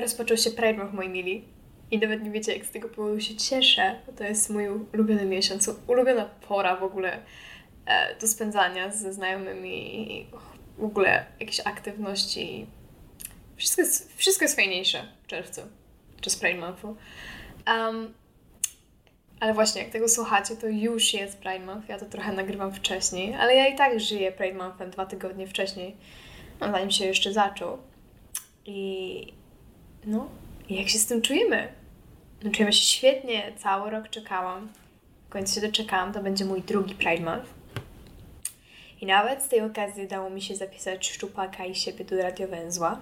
rozpoczął się Pride Month, moi mili. I nawet nie wiecie, jak z tego powodu się cieszę. To jest mój ulubiony miesiąc, ulubiona pora w ogóle e, do spędzania ze znajomymi, w ogóle jakieś aktywności. Wszystko jest, wszystko jest fajniejsze w czerwcu, czy Pride Monthu. Um, ale właśnie, jak tego słuchacie, to już jest Pride Month. Ja to trochę nagrywam wcześniej, ale ja i tak żyję Pride Monthem dwa tygodnie wcześniej, no, zanim się jeszcze zaczął. I no, jak się z tym czujemy? No, czujemy się świetnie, cały rok czekałam. W końcu się doczekałam, to będzie mój drugi Pride Month. I nawet z tej okazji udało mi się zapisać szczupaka i siebie do radiowęzła.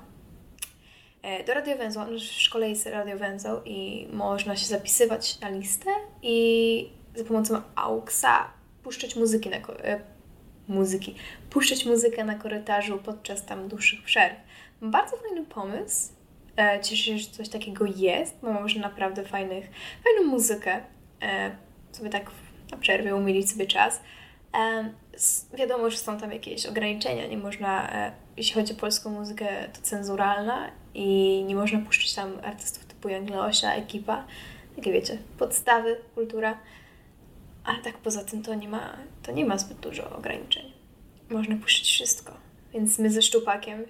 E, do radiowęzła, no w szkole jest radiowęzeł i można się zapisywać na listę i za pomocą AUXa puszczać muzyki na e, muzyki, puszczać muzykę na korytarzu podczas tam dłuższych przerw. Bardzo fajny pomysł. E, cieszę się, że coś takiego jest, bo można naprawdę fajnych, fajną muzykę sobie tak na przerwie umilić sobie czas. Wiadomo, że są tam jakieś ograniczenia, nie można, jeśli chodzi o polską muzykę, to cenzuralna i nie można puszczać tam artystów typu Jan Leosia, ekipa, takie wiecie, podstawy, kultura, ale tak poza tym to nie ma, to nie ma zbyt dużo ograniczeń. Można puszczać wszystko, więc my ze Szczupakiem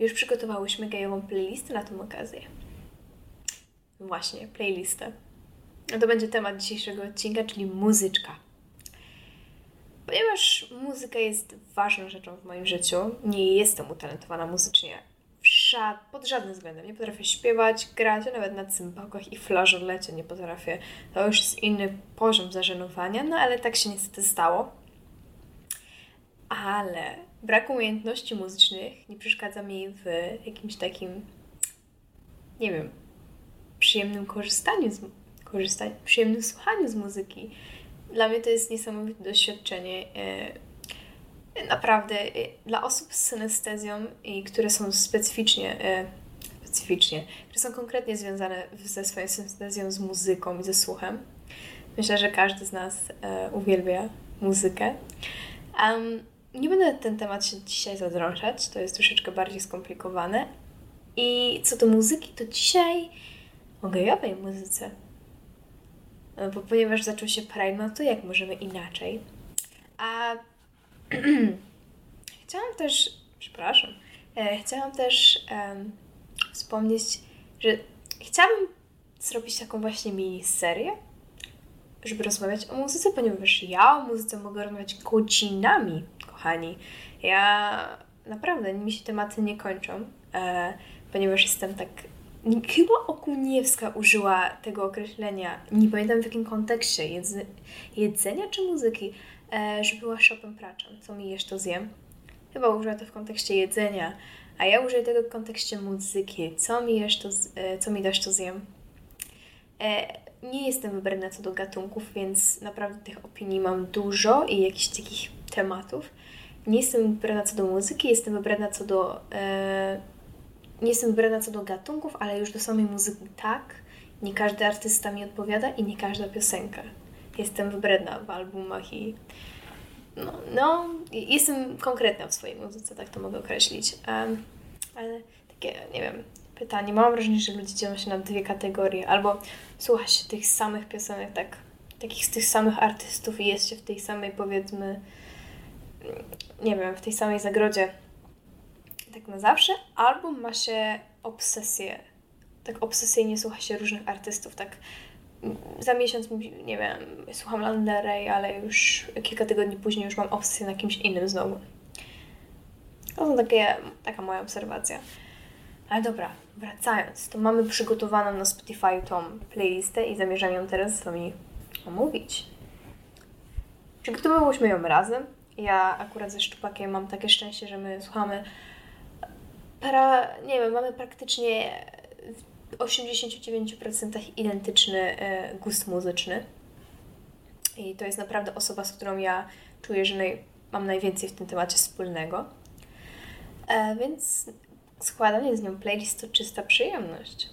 już przygotowałyśmy gejową playlistę na tę okazję. Właśnie, playlistę. To będzie temat dzisiejszego odcinka, czyli muzyczka. Ponieważ muzyka jest ważną rzeczą w moim życiu, nie jestem utalentowana muzycznie pod żadnym względem. Nie potrafię śpiewać, grać, a nawet na cymbałkach i flażolecie nie potrafię. To już jest inny poziom zażenowania, no ale tak się niestety stało. Ale brak umiejętności muzycznych nie przeszkadza mi w jakimś takim, nie wiem, przyjemnym korzystaniu z, korzystaniu, przyjemnym słuchaniu z muzyki. Dla mnie to jest niesamowite doświadczenie. E, naprawdę y, dla osób z synestezją i które są specyficznie, y, specyficznie, które są konkretnie związane ze swoją synestezją, z muzyką i ze słuchem. Myślę, że każdy z nas uwielbia muzykę. Nie będę ten temat się dzisiaj zadrążać, to jest troszeczkę bardziej skomplikowane. I co do muzyki, to dzisiaj o gejowej muzyce. No, bo ponieważ zaczął się Pride, no to jak możemy inaczej? A chciałam też, przepraszam, e, chciałam też um, wspomnieć, że chciałabym zrobić taką właśnie mini serię, żeby rozmawiać o muzyce, ponieważ ja o muzyce mogę rozmawiać godzinami, kochani. Ja naprawdę, mi się tematy nie kończą, e, ponieważ jestem tak Chyba Okuniewska użyła tego określenia, nie pamiętam w jakim kontekście, jedz, jedzenia czy muzyki, e, że była shopem praczem. Co mi jesz, to zjem. Chyba użyła to w kontekście jedzenia, a ja użyję tego w kontekście muzyki. Co mi jesz, to, e, co mi dasz, to zjem. E, nie jestem wybrana co do gatunków, więc naprawdę tych opinii mam dużo i jakichś takich tematów. Nie jestem wybrana co do muzyki, jestem wybrana co do... E, nie jestem wybrana co do gatunków, ale już do samej muzyki tak. Nie każdy artysta mi odpowiada i nie każda piosenka jestem wybredna w albumach i no, no jestem konkretna w swojej muzyce, tak to mogę określić. Um, ale takie, nie wiem, pytanie. Mam wrażenie, że ludzie dzielą się na dwie kategorie. Albo słucha się tych samych piosenek, tak, takich z tych samych artystów i jest się w tej samej, powiedzmy, nie wiem, w tej samej zagrodzie tak na zawsze, albo ma się obsesję, tak obsesyjnie słucha się różnych artystów, tak za miesiąc, nie wiem, słucham Lana ale już kilka tygodni później już mam obsesję na kimś innym znowu. To są takie, taka moja obserwacja. Ale dobra, wracając, to mamy przygotowaną na Spotify tą playlistę i zamierzam ją teraz z Wami omówić. Przygotowałyśmy ją razem. Ja akurat ze Szczupakiem mam takie szczęście, że my słuchamy para, nie wiem, mamy praktycznie 89% identyczny e, gust muzyczny. I to jest naprawdę osoba, z którą ja czuję, że naj, mam najwięcej w tym temacie wspólnego. E, więc składanie z nią playlist to czysta przyjemność.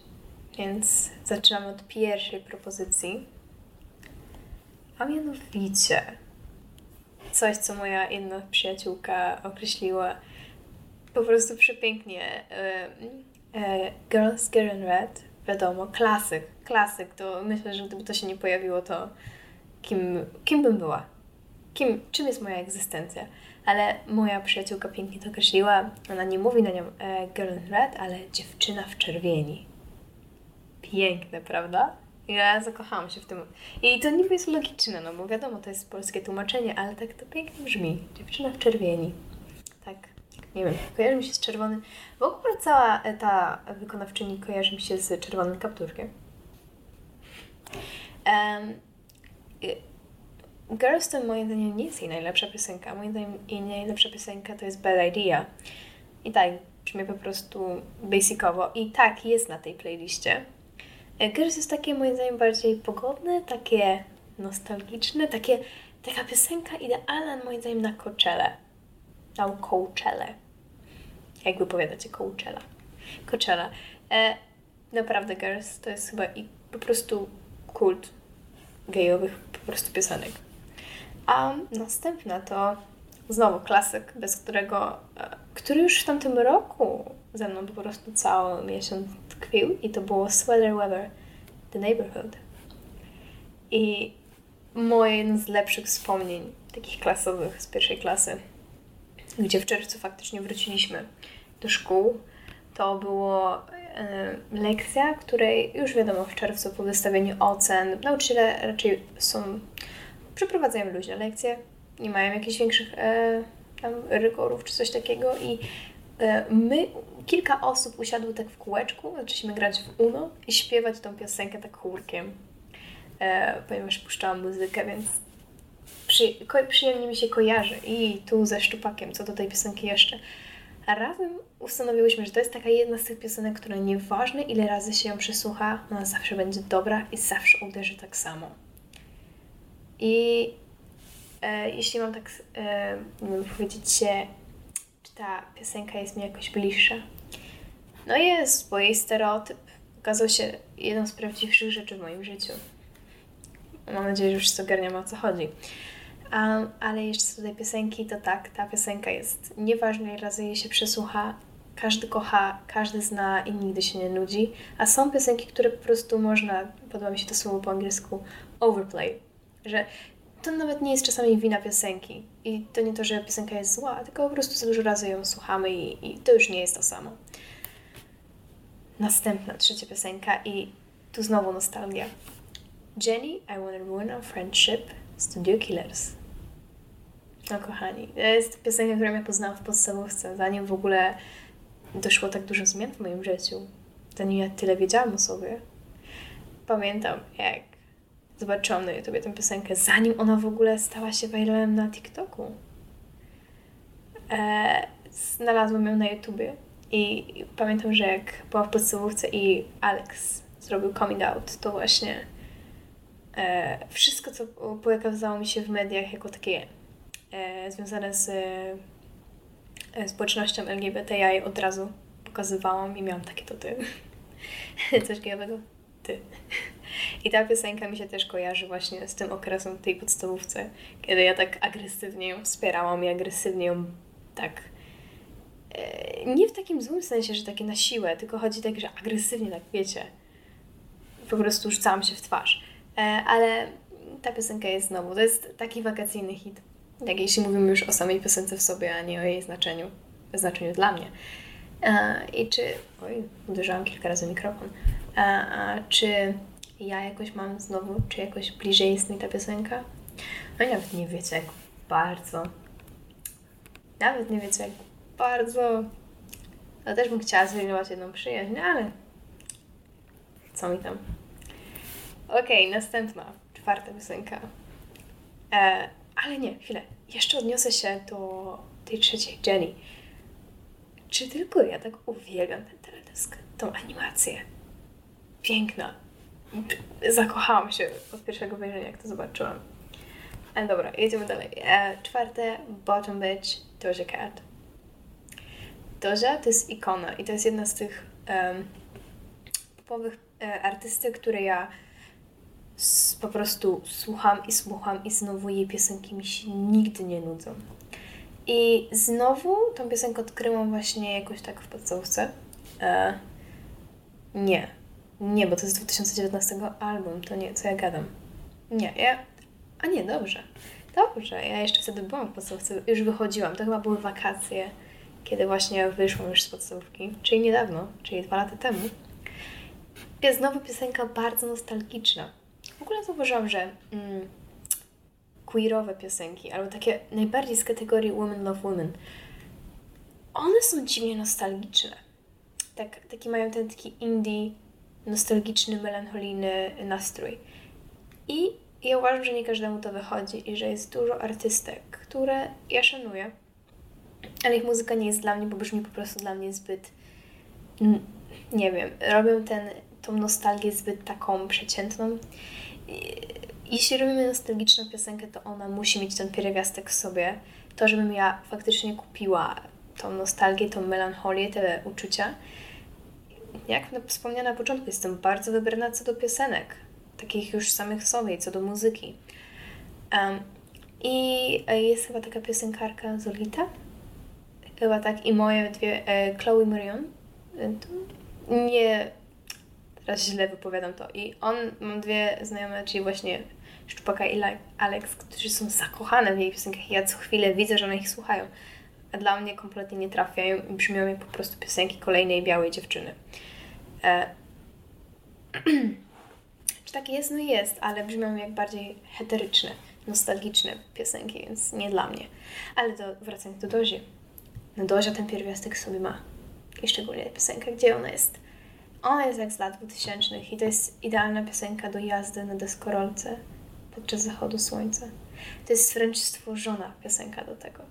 Więc zaczynam od pierwszej propozycji. A mianowicie coś, co moja jedna przyjaciółka określiła po prostu przepięknie. E, Girls Get in Red, wiadomo, klasyk, klasyk, to myślę, że gdyby to się nie pojawiło, to kim, kim bym była? Kim, czym jest moja egzystencja? Ale moja przyjaciółka pięknie to określiła, ona nie mówi na nią e, Girl in Red, ale dziewczyna w czerwieni. Piękne, prawda? Ja zakochałam się w tym. I to niby jest logiczne, no bo wiadomo, to jest polskie tłumaczenie, ale tak to pięknie brzmi. Dziewczyna w czerwieni. Tak, nie wiem, kojarzy mi się z czerwonym. W ogóle cała ta wykonawczyni kojarzy mi się z czerwonym kapturkiem. Um, Girls to moim zdaniem nie jest jej najlepsza piosenka. Moim zdaniem jej najlepsza piosenka to jest Bad Idea. I tak, brzmi po prostu basicowo. I tak, jest na tej playliście. Girls jest takie moim zdaniem bardziej pogodne, takie nostalgiczne, takie, taka piosenka idealna moim zdaniem na Coachella. Na Coachella. Jak wypowiadacie Coachella? Coachella. E, naprawdę Girls to jest chyba i po prostu kult gejowych po prostu piosenek. A następna to znowu klasyk, bez którego, e, który już w tamtym roku ze mną po prostu cały miesiąc tkwił i to było Sweater Weather, The Neighborhood. I moje jedno z lepszych wspomnień, takich klasowych z pierwszej klasy, gdzie w czerwcu faktycznie wróciliśmy do szkół, to było e, lekcja, której już wiadomo w czerwcu po wystawieniu ocen nauczyciele raczej są, przeprowadzają luźne lekcje, nie mają jakichś większych e, tam rygorów czy coś takiego i e, my, kilka osób usiadło tak w kółeczku, zaczęliśmy grać w UNO i śpiewać tą piosenkę tak chórkiem, e, ponieważ puszczałam muzykę, więc przy, przyjemnie mi się kojarzy i tu ze Szczupakiem, co do tej piosenki jeszcze. A razem ustanowiłyśmy, że to jest taka jedna z tych piosenek, która nieważne ile razy się ją przesłucha, ona zawsze będzie dobra i zawsze uderzy tak samo. I e, jeśli mam tak e, powiedzieć się, czy ta piosenka jest mi jakoś bliższa, no jest, bo jej stereotyp okazał się jedną z prawdziwszych rzeczy w moim życiu. Mam nadzieję, że już wszyscy o co chodzi. Um, ale jeszcze co do tej piosenki, to tak, ta piosenka jest nieważne, ile razy jej się przesłucha, każdy kocha, każdy zna i nigdy się nie nudzi. A są piosenki, które po prostu można, podoba mi się to słowo po angielsku, overplay. Że to nawet nie jest czasami wina piosenki. I to nie to, że piosenka jest zła, tylko po prostu za dużo razy ją słuchamy i, i to już nie jest to samo. Następna, trzecia piosenka i tu znowu nostalgia. Jenny, I Wanna Ruin Our Friendship, Studio Killers. No kochani, to jest piosenka, którą ja poznałam w podstawówce, zanim w ogóle doszło tak dużo zmian w moim życiu. Zanim ja tyle wiedziałam o sobie. Pamiętam, jak zobaczyłam na YouTubie tę piosenkę, zanim ona w ogóle stała się viralem na TikToku. Eee, znalazłam ją na YouTubie i pamiętam, że jak była w podstawówce i Alex zrobił coming out, to właśnie e, wszystko, co pokazało mi się w mediach jako takie e, związane z e, społecznością LGBT, ja je od razu pokazywałam i miałam takie to ty. Coś gejowego? Ty. I ta piosenka mi się też kojarzy właśnie z tym okresem tej podstawówce, kiedy ja tak agresywnie ją wspierałam i agresywnie ją tak e, nie w takim złym sensie, że takie na siłę, tylko chodzi tak, że agresywnie, tak wiecie, po prostu rzucałam się w twarz. E, ale ta piosenka jest znowu, to jest taki wakacyjny hit. Jak jeśli mówimy już o samej piosence w sobie, a nie o jej znaczeniu, znaczeniu dla mnie. E, I czy, oj, uderzałam kilka razy mikrofon, czy ja jakoś mam znowu, czy jakoś bliżej jest mi ta piosenka? No nawet nie wiecie, jak bardzo. Nawet nie wiecie, jak bardzo. Ja też bym chciała zrujnować jedną przyjaźń, ale co mi tam. Okej, okay, następna, czwarta piosenka. E, ale nie, chwilę. Jeszcze odniosę się do tej trzeciej, Jenny. Czy tylko ja tak uwielbiam ten teledysk, tą animację? Piękna. Zakochałam się od pierwszego wejrzenia, jak to zobaczyłam. Ale dobra, jedziemy dalej. E, czwarte, Bottom Bitch, Doja Cat. Doja to jest ikona i to jest jedna z tych popowych e, artystek, które ja po prostu słucham i słucham i znowu jej piosenki mi się nigdy nie nudzą. I znowu tą piosenkę odkryłam właśnie jakoś tak w podstawce. E, Nie. Nie, bo to jest 2019 album, to nie, co ja gadam. Nie, ja... A nie, dobrze. Dobrze, ja jeszcze wtedy byłam w podstawce, już wychodziłam, to chyba były wakacje, kiedy właśnie wyszłam już z podstawówki, czyli niedawno, czyli dwa lata temu. Znowu piosenka bardzo nostalgiczna. W ogóle zauważyłam, że mm, queerowe piosenki, albo takie najbardziej z kategorii Women Love Women, one są dziwnie nostalgiczne. Tak, taki mają ten taki indie, nostalgiczny, melancholijny nastrój. I ja uważam, że nie każdemu to wychodzi i że jest dużo artystek, które ja szanuję, ale ich muzyka nie jest dla mnie, bo brzmi po prostu dla mnie zbyt, nie wiem, robią ten, tą nostalgię zbyt taką przeciętną. Jeśli robimy nostalgiczną piosenkę, to ona musi mieć ten pierwiastek w sobie. To, żebym ja faktycznie kupiła tą nostalgię, tą melancholię, te uczucia. Jak wspomniałam na początku, jestem bardzo wybrana co do piosenek, takich już samych sobie, co do muzyki. Um, I jest chyba taka piosenkarka Zolita, chyba tak, i moje dwie, e, Chloe Marion. Nie, teraz źle wypowiadam to. I on, mam dwie znajome, czyli właśnie Szczupaka i Alex, którzy są zakochane w jej piosenkach. Ja co chwilę widzę, że one ich słuchają. Dla mnie kompletnie nie trafiają i brzmią jak po prostu piosenki kolejnej białej dziewczyny. E... Czy tak jest? No jest, ale brzmią jak bardziej heteryczne, nostalgiczne piosenki, więc nie dla mnie. Ale to wracając do Dozi. No Dozia ten pierwiastek sobie ma. I szczególnie piosenka, gdzie ona jest. Ona jest jak z lat 2000 i to jest idealna piosenka do jazdy na deskorolce podczas zachodu słońca. To jest wręcz stworzona piosenka do tego.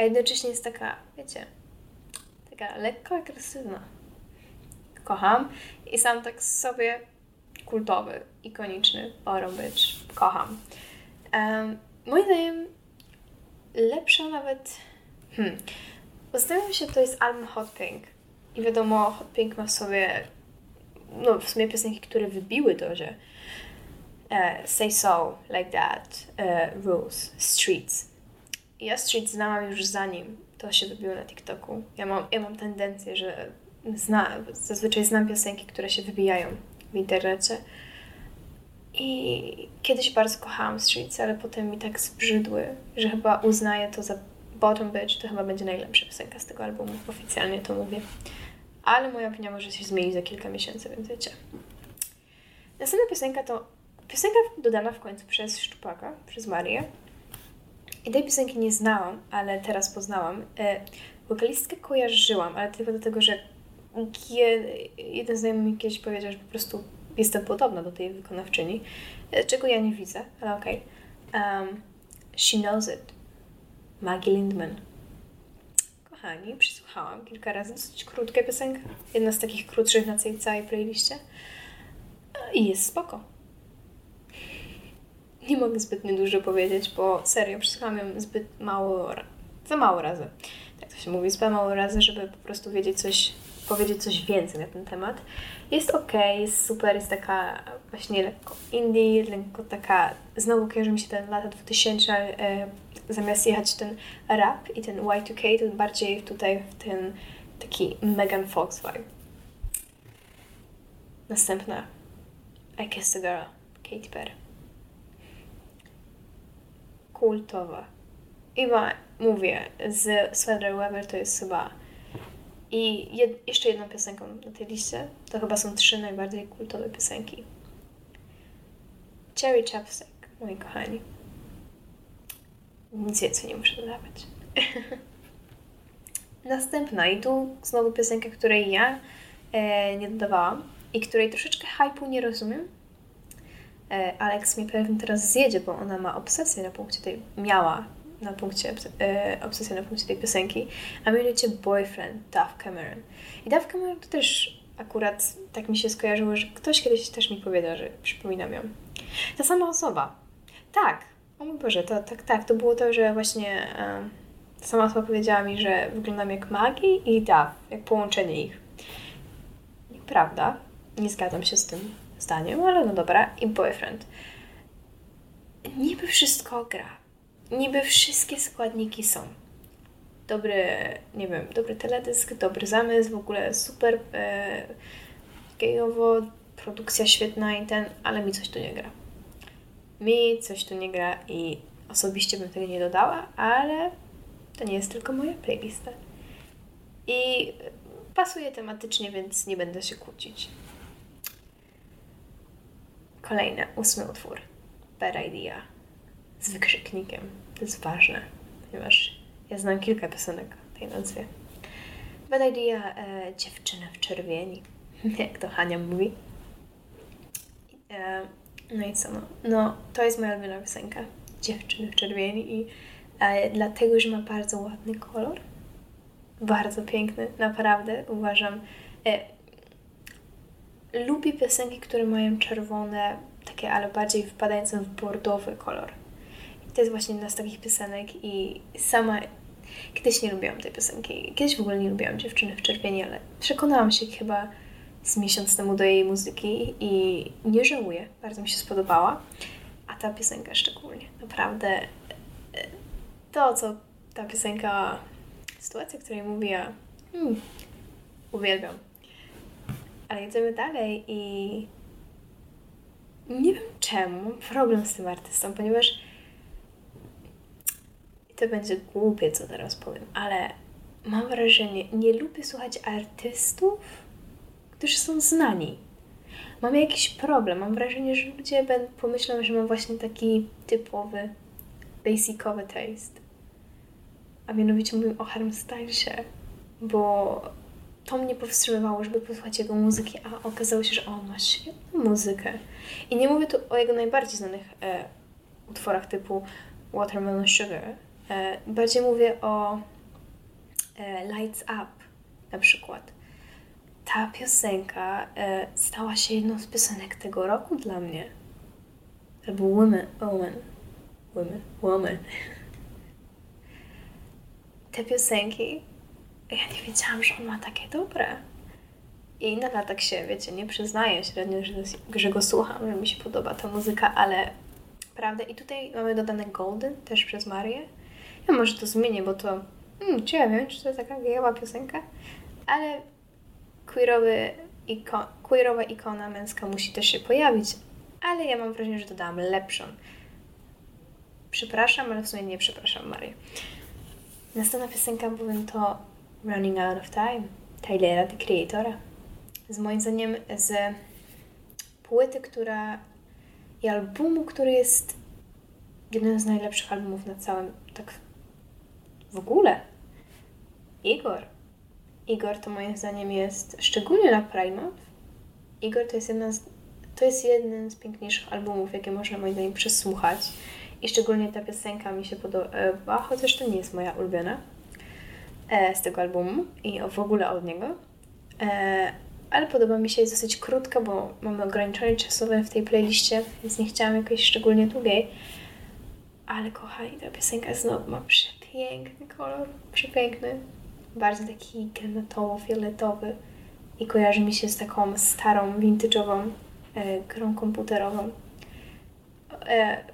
A jednocześnie jest taka, wiecie, taka lekko agresywna. Kocham i sam tak sobie kultowy, ikoniczny Bottom Bitch. Kocham. Um, moim zdaniem lepsza nawet... Hmm. Zastanawiam się, to jest album Hot Pink. I wiadomo, Hot Pink ma w sobie no w sumie piosenki, które wybiły to, że uh, Say So, Like That, uh, Rules, Streets. Ja Streets znałam już zanim to się wybiło na TikToku. Ja mam, ja mam tendencję, że zna, zazwyczaj znam piosenki, które się wybijają w internecie. I kiedyś bardzo kochałam Streets, ale potem mi tak zbrzydły, że chyba uznaję to za Bottom Bitch, to chyba będzie najlepsza piosenka z tego albumu. Oficjalnie to mówię. Ale moja opinia może się zmienić za kilka miesięcy, więc wiecie. Następna piosenka to piosenka dodana w końcu przez Szczupaka, przez Marię. I tej piosenki nie znałam, ale teraz poznałam. E, wokalistkę kojarzyłam, ale tylko dlatego, że jeden znajomy mi kiedyś powiedział, że po prostu jestem podobna do tej wykonawczyni, e, czego ja nie widzę, ale okej. Okay. Um, She Knows It. Maggie Lindman. Kochani, przysłuchałam kilka razy. Dosyć krótka piosenka. Jedna z takich krótszych na tej całej playliście. I jest spoko. Nie mogę zbytnio dużo powiedzieć, bo serio przesłuchałam ją zbyt mało, za mało razy. Tak to się mówi, zbyt mało razy, żeby po prostu wiedzieć coś, powiedzieć coś więcej na ten temat. Jest ok, jest super, jest taka właśnie lekko indie, lekko taka, znowu kojarzy mi się ten lata 2000, e, zamiast jechać ten rap i ten Y2K, to bardziej tutaj ten taki Megan Fox vibe. Następna. I Kissed a Girl, Katy Perry. Kultowa. I ma, mówię, z Sweater Weather to jest chyba i jed, jeszcze jedną piosenką na tej liście. To chyba są trzy najbardziej kultowe piosenki. Cherry Chapstick, moi kochani. Nic więcej nie muszę dodawać. Następna i tu znowu piosenka, której ja e, nie dodawałam i której troszeczkę hypu nie rozumiem. E, Alex mi pewnie teraz zjedzie, bo ona ma obsesję na punkcie tej, miała na punkcie, e, obsesję na punkcie tej piosenki, a mianowicie Boyfriend Duff Cameron. I Duff Cameron to też akurat tak mi się skojarzyło, że ktoś kiedyś też mi powiedział, że przypominam ją. Ta sama osoba. Tak, o mój Boże, to tak, tak, to było to, że właśnie um, sama osoba powiedziała mi, że wyglądam jak Maggie i Duff, jak połączenie ich. Nieprawda, nie zgadzam się z tym zdaniem, ale no dobra, i Boyfriend. Niby wszystko gra, niby wszystkie składniki są. Dobry, nie wiem, dobry teledysk, dobry zamysł, w ogóle super e, gejowo, produkcja świetna i ten, ale mi coś tu nie gra. Mi coś tu nie gra i osobiście bym tego nie dodała, ale to nie jest tylko moja playlista. I pasuje tematycznie, więc nie będę się kłócić. Kolejny, ósmy utwór. Bad Idea. Z wykrzyknikiem. To jest ważne, ponieważ ja znam kilka piosenek tej nazwie. Bad Idea, e, dziewczyna w czerwieni, jak to Hania mówi. E, no i co, no. no to jest moja ulubiona piosenka. Dziewczyny w czerwieni i e, dlatego, że ma bardzo ładny kolor. Bardzo piękny, naprawdę, uważam. E, lubię piosenki, które mają czerwone, takie, ale bardziej wpadające w bordowy kolor. I to jest właśnie jedna z takich piosenek i sama kiedyś nie lubiłam tej piosenki. Kiedyś w ogóle nie lubiłam Dziewczyny w czerwieni, ale przekonałam się chyba z miesiąc temu do jej muzyki i nie żałuję. Bardzo mi się spodobała. A ta piosenka szczególnie. Naprawdę e, to, co ta piosenka, sytuacja, o której mówię, hmm, uwielbiam. Ale jedziemy dalej i nie wiem czemu mam problem z tym artystą, ponieważ to będzie głupie, co teraz powiem, ale mam wrażenie, nie lubię słuchać artystów, którzy są znani. Mam jakiś problem. Mam wrażenie, że ludzie pomyślą, że mam właśnie taki typowy, basicowy taste. A mianowicie mówię o Harm Stylesie, bo to mnie powstrzymywało, żeby posłuchać jego muzyki, a okazało się, że on ma świetną muzykę. I nie mówię tu o jego najbardziej znanych e, utworach typu Watermelon Sugar. E, bardziej mówię o e, Lights Up na przykład. Ta piosenka e, stała się jedną z piosenek tego roku dla mnie. Albo Women, Woman, Women, Woman. Te piosenki ja nie wiedziałam, że on ma takie dobre. I nadal tak się, wiecie, nie przyznaję średnio, że, że go słucham, że mi się podoba ta muzyka, ale prawda. I tutaj mamy dodane Golden też przez Marię. Ja może to zmienię, bo to hmm, czy ja wiem, czy to jest taka gejowa piosenka, ale queerowy iko queerowa ikona męska musi też się pojawić, ale ja mam wrażenie, że dodałam lepszą. Przepraszam, ale w sumie nie przepraszam Marię. Następna piosenka bowiem to Running Out of Time Tylera, The Creatora. Z moim zdaniem z płyty, która i albumu, który jest jednym z najlepszych albumów na całym, tak w ogóle. Igor. Igor to moim zdaniem jest, szczególnie na Month, Igor to jest jedna z, to jest jeden z piękniejszych albumów, jakie można moim zdaniem przesłuchać. I szczególnie ta piosenka mi się podoba, chociaż to nie jest moja ulubiona z tego albumu i w ogóle od niego. E, ale podoba mi się, jest dosyć krótka, bo mamy ograniczenie czasowe w tej playliście, więc nie chciałam jakoś szczególnie długiej. Ale kochani, ta piosenka znowu ma przepiękny kolor, przepiękny. Bardzo taki granatowo-fioletowy i kojarzy mi się z taką starą, vintage'ową e, grą komputerową. E,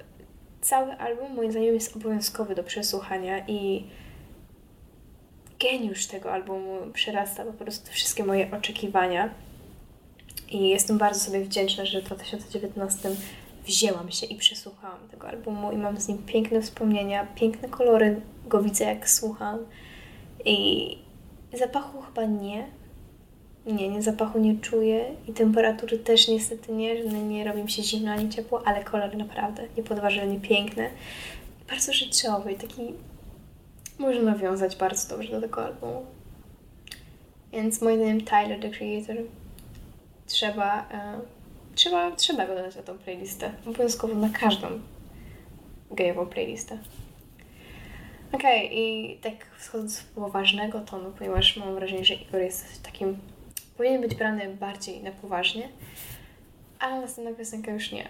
cały album moim zdaniem jest obowiązkowy do przesłuchania i geniusz tego albumu przerasta po prostu wszystkie moje oczekiwania. I jestem bardzo sobie wdzięczna, że w 2019 wzięłam się i przesłuchałam tego albumu i mam z nim piękne wspomnienia, piękne kolory go widzę jak słucham. I zapachu chyba nie. Nie, nie zapachu nie czuję i temperatury też niestety nie, nie robi mi się zimno ani ciepło, ale kolory naprawdę niepodważalnie piękne. Bardzo życiowy, taki może nawiązać bardzo dobrze do tego albumu. Więc moim zdaniem Tyler, the Creator, trzeba, e, trzeba, trzeba go dodać na tą playlistę. Obowiązkowo na każdą gejową playlistę. Okej, okay, i tak wschodząc z poważnego tonu, ponieważ mam wrażenie, że Igor jest takim, powinien być brany bardziej na poważnie, a następna piosenka już nie.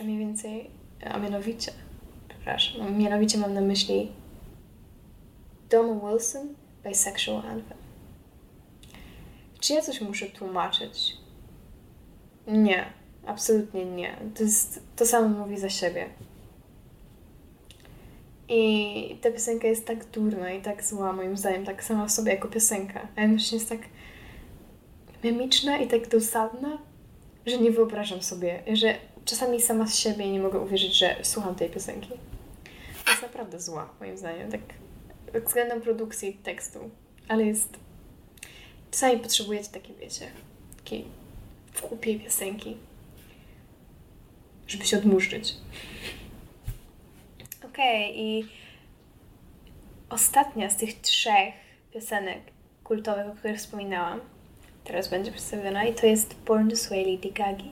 A mniej więcej, a mianowicie, przepraszam, mianowicie mam na myśli Doma Wilson Bisexual Anthem. Czy ja coś muszę tłumaczyć? Nie, absolutnie nie. To, jest, to samo mówi za siebie. I ta piosenka jest tak durna i tak zła, moim zdaniem, tak sama w sobie jako piosenka. A jednocześnie jest tak memiczna i tak dosadna, że nie wyobrażam sobie, że czasami sama z siebie nie mogę uwierzyć, że słucham tej piosenki. To jest naprawdę zła, moim zdaniem, tak względem produkcji tekstu, ale jest... Czasami potrzebujecie takiej, wiecie, takiej głupiej piosenki, żeby się odmurzyć. Okej, okay, i ostatnia z tych trzech piosenek kultowych, o których wspominałam, teraz będzie przedstawiona i to jest Born This Way Lady Gagi.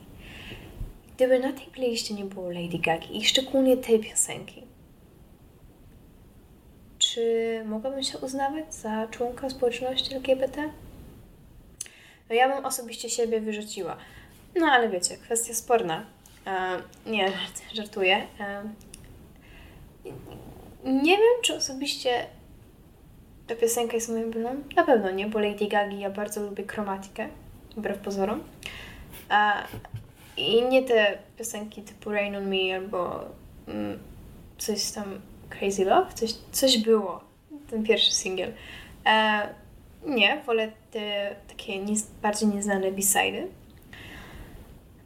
Gdyby na tej playliście nie było Lady Gagi i szczególnie tej piosenki, czy mogłabym się uznawać za członka społeczności LGBT? No ja bym osobiście siebie wyrzuciła. No ale wiecie, kwestia sporna. E, nie, żartuję. E, nie wiem, czy osobiście ta piosenka jest moim ulubioną. Na pewno nie, bo Lady Gaga ja bardzo lubię kromatykę, wbrew pozorom. E, I nie te piosenki typu Rain on Me albo mm, coś tam Crazy Love, coś, coś było, ten pierwszy singiel. E, nie, wolę te takie nie, bardziej nieznane b-sidy.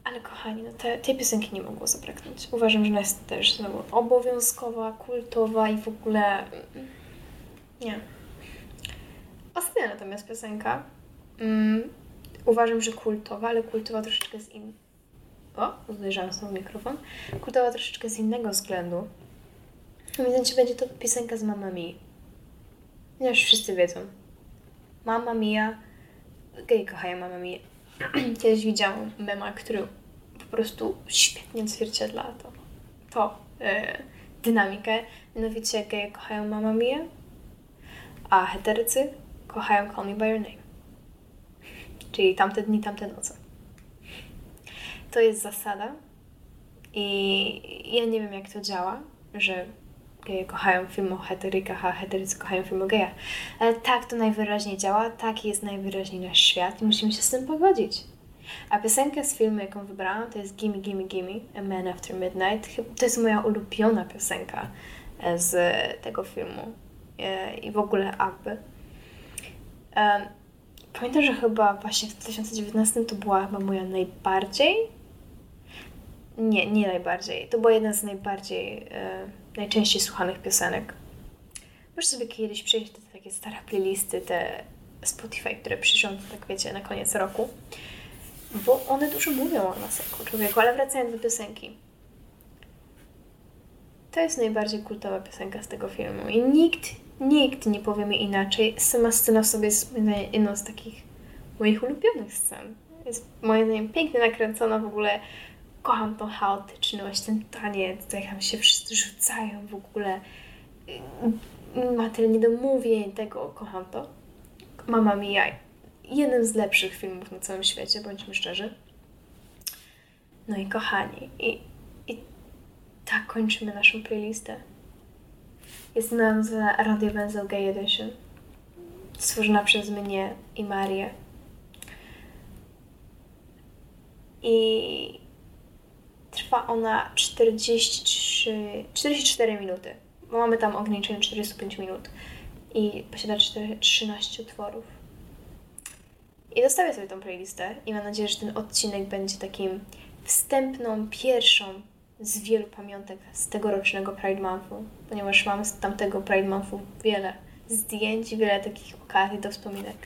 Ale kochani, no te, tej piosenki nie mogło zabraknąć. Uważam, że ona jest też znowu obowiązkowa, kultowa i w ogóle... Mm, nie. Ostatnia natomiast piosenka mm, uważam, że kultowa, ale kultowa troszeczkę z in... O, uderzałam znowu mikrofon. Kultowa troszeczkę z innego względu. Mianowicie będzie to piosenka z Mamma Mia. Już wszyscy wiedzą. Mamma Mia. Gej kochają Mamma Mia. Kiedyś widziałam mema, który po prostu świetnie odzwierciedla to, to yy, dynamikę. Mianowicie geje kochają Mamma Mia, a heterycy kochają Call Me By Your Name. Czyli tamte dni, tamte noce. To jest zasada i ja nie wiem jak to działa, że geje kochają film o heterykach, a heterycy kochają film o gejach. Ale tak to najwyraźniej działa, tak jest najwyraźniej nasz świat i musimy się z tym pogodzić. A piosenka z filmu, jaką wybrałam, to jest Gimme, Gimme, Gimme, A Man After Midnight. To jest moja ulubiona piosenka e, z tego filmu e, i w ogóle Abby. Pamiętam, że chyba właśnie w 2019 to była chyba moja najbardziej nie, nie najbardziej. To była jedna z najbardziej e, najczęściej słuchanych piosenek. Możesz sobie kiedyś przejść te takie stare playlisty, te Spotify, które przyszły, tak wiecie, na koniec roku, bo one dużo mówią o nas jako człowieku, ale wracając do piosenki. To jest najbardziej kultowa piosenka z tego filmu i nikt, nikt nie powie mi inaczej. Sama scena w sobie jest jedną z takich moich ulubionych scen. Jest moim zdaniem pięknie nakręcona w ogóle kocham tą chaotyczność, ten taniec, jak tam się wszyscy rzucają w ogóle. Ma tyle niedomówień tego, kocham to. Mama Mia, jeden z lepszych filmów na całym świecie, bądźmy szczerzy. No i kochani, i, i tak kończymy naszą playlistę. Jest nazwa Radio Węzeł Gay Edition, stworzona przez mnie i Marię. I Trwa ona 43, 44 minuty, bo mamy tam ograniczenie 45 minut i posiada 4, 13 utworów. I dostawię sobie tą playlistę i mam nadzieję, że ten odcinek będzie takim wstępną, pierwszą z wielu pamiątek z tegorocznego Pride Monthu, ponieważ mam z tamtego Pride Monthu wiele zdjęć, wiele takich okazji do wspominek.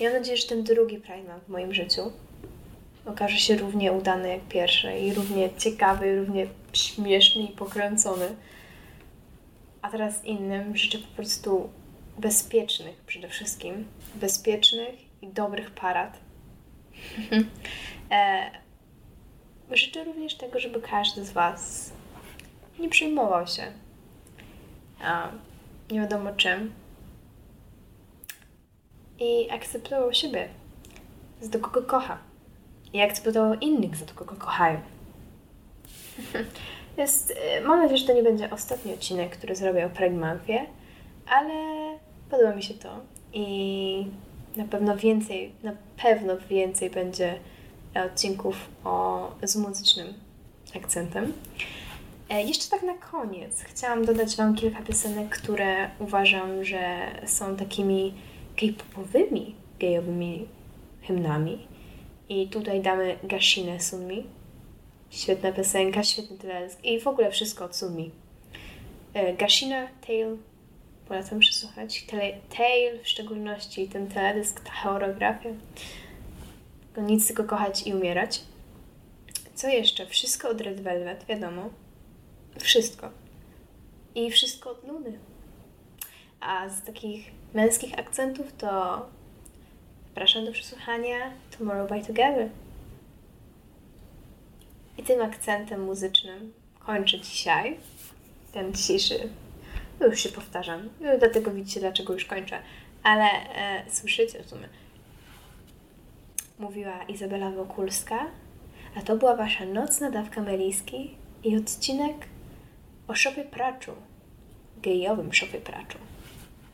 I mam nadzieję, że ten drugi Pride Month w moim życiu okaże się równie udany jak pierwszy i równie ciekawy, równie śmieszny i pokręcony. A teraz innym życzę po prostu bezpiecznych przede wszystkim, bezpiecznych i dobrych parad. e, życzę również tego, żeby każdy z Was nie przejmował się a, nie wiadomo czym i akceptował siebie, z do kogo kocha i akceptował innych za to, kogo kochają. Jest, y, mam nadzieję, że to nie będzie ostatni odcinek, który zrobię o Pragmanfie, ale podoba mi się to i na pewno więcej, na pewno więcej będzie odcinków o, z muzycznym akcentem. E, jeszcze tak na koniec chciałam dodać Wam kilka piosenek, które uważam, że są takimi gay-popowymi, gejowymi hymnami. I tutaj damy Gashinę Sunmi. Świetna piosenka, świetny teledysk i w ogóle wszystko od Sunmi. E, Gashina Tale polecam przesłuchać. Tale w szczególności, ten teledysk, ta choreografia. Nic tylko kochać i umierać. Co jeszcze? Wszystko od Red Velvet, wiadomo. Wszystko. I wszystko od Luny. A z takich męskich akcentów to zapraszam do przesłuchania Tomorrow by Together. I tym akcentem muzycznym kończę dzisiaj ten dzisiejszy. Już się powtarzam, dlatego widzicie, dlaczego już kończę. Ale e, słyszycie w sumie. Mówiła Izabela Wokulska, a to była wasza nocna dawka meliski i odcinek o szopie praczu, gejowym szopie praczu.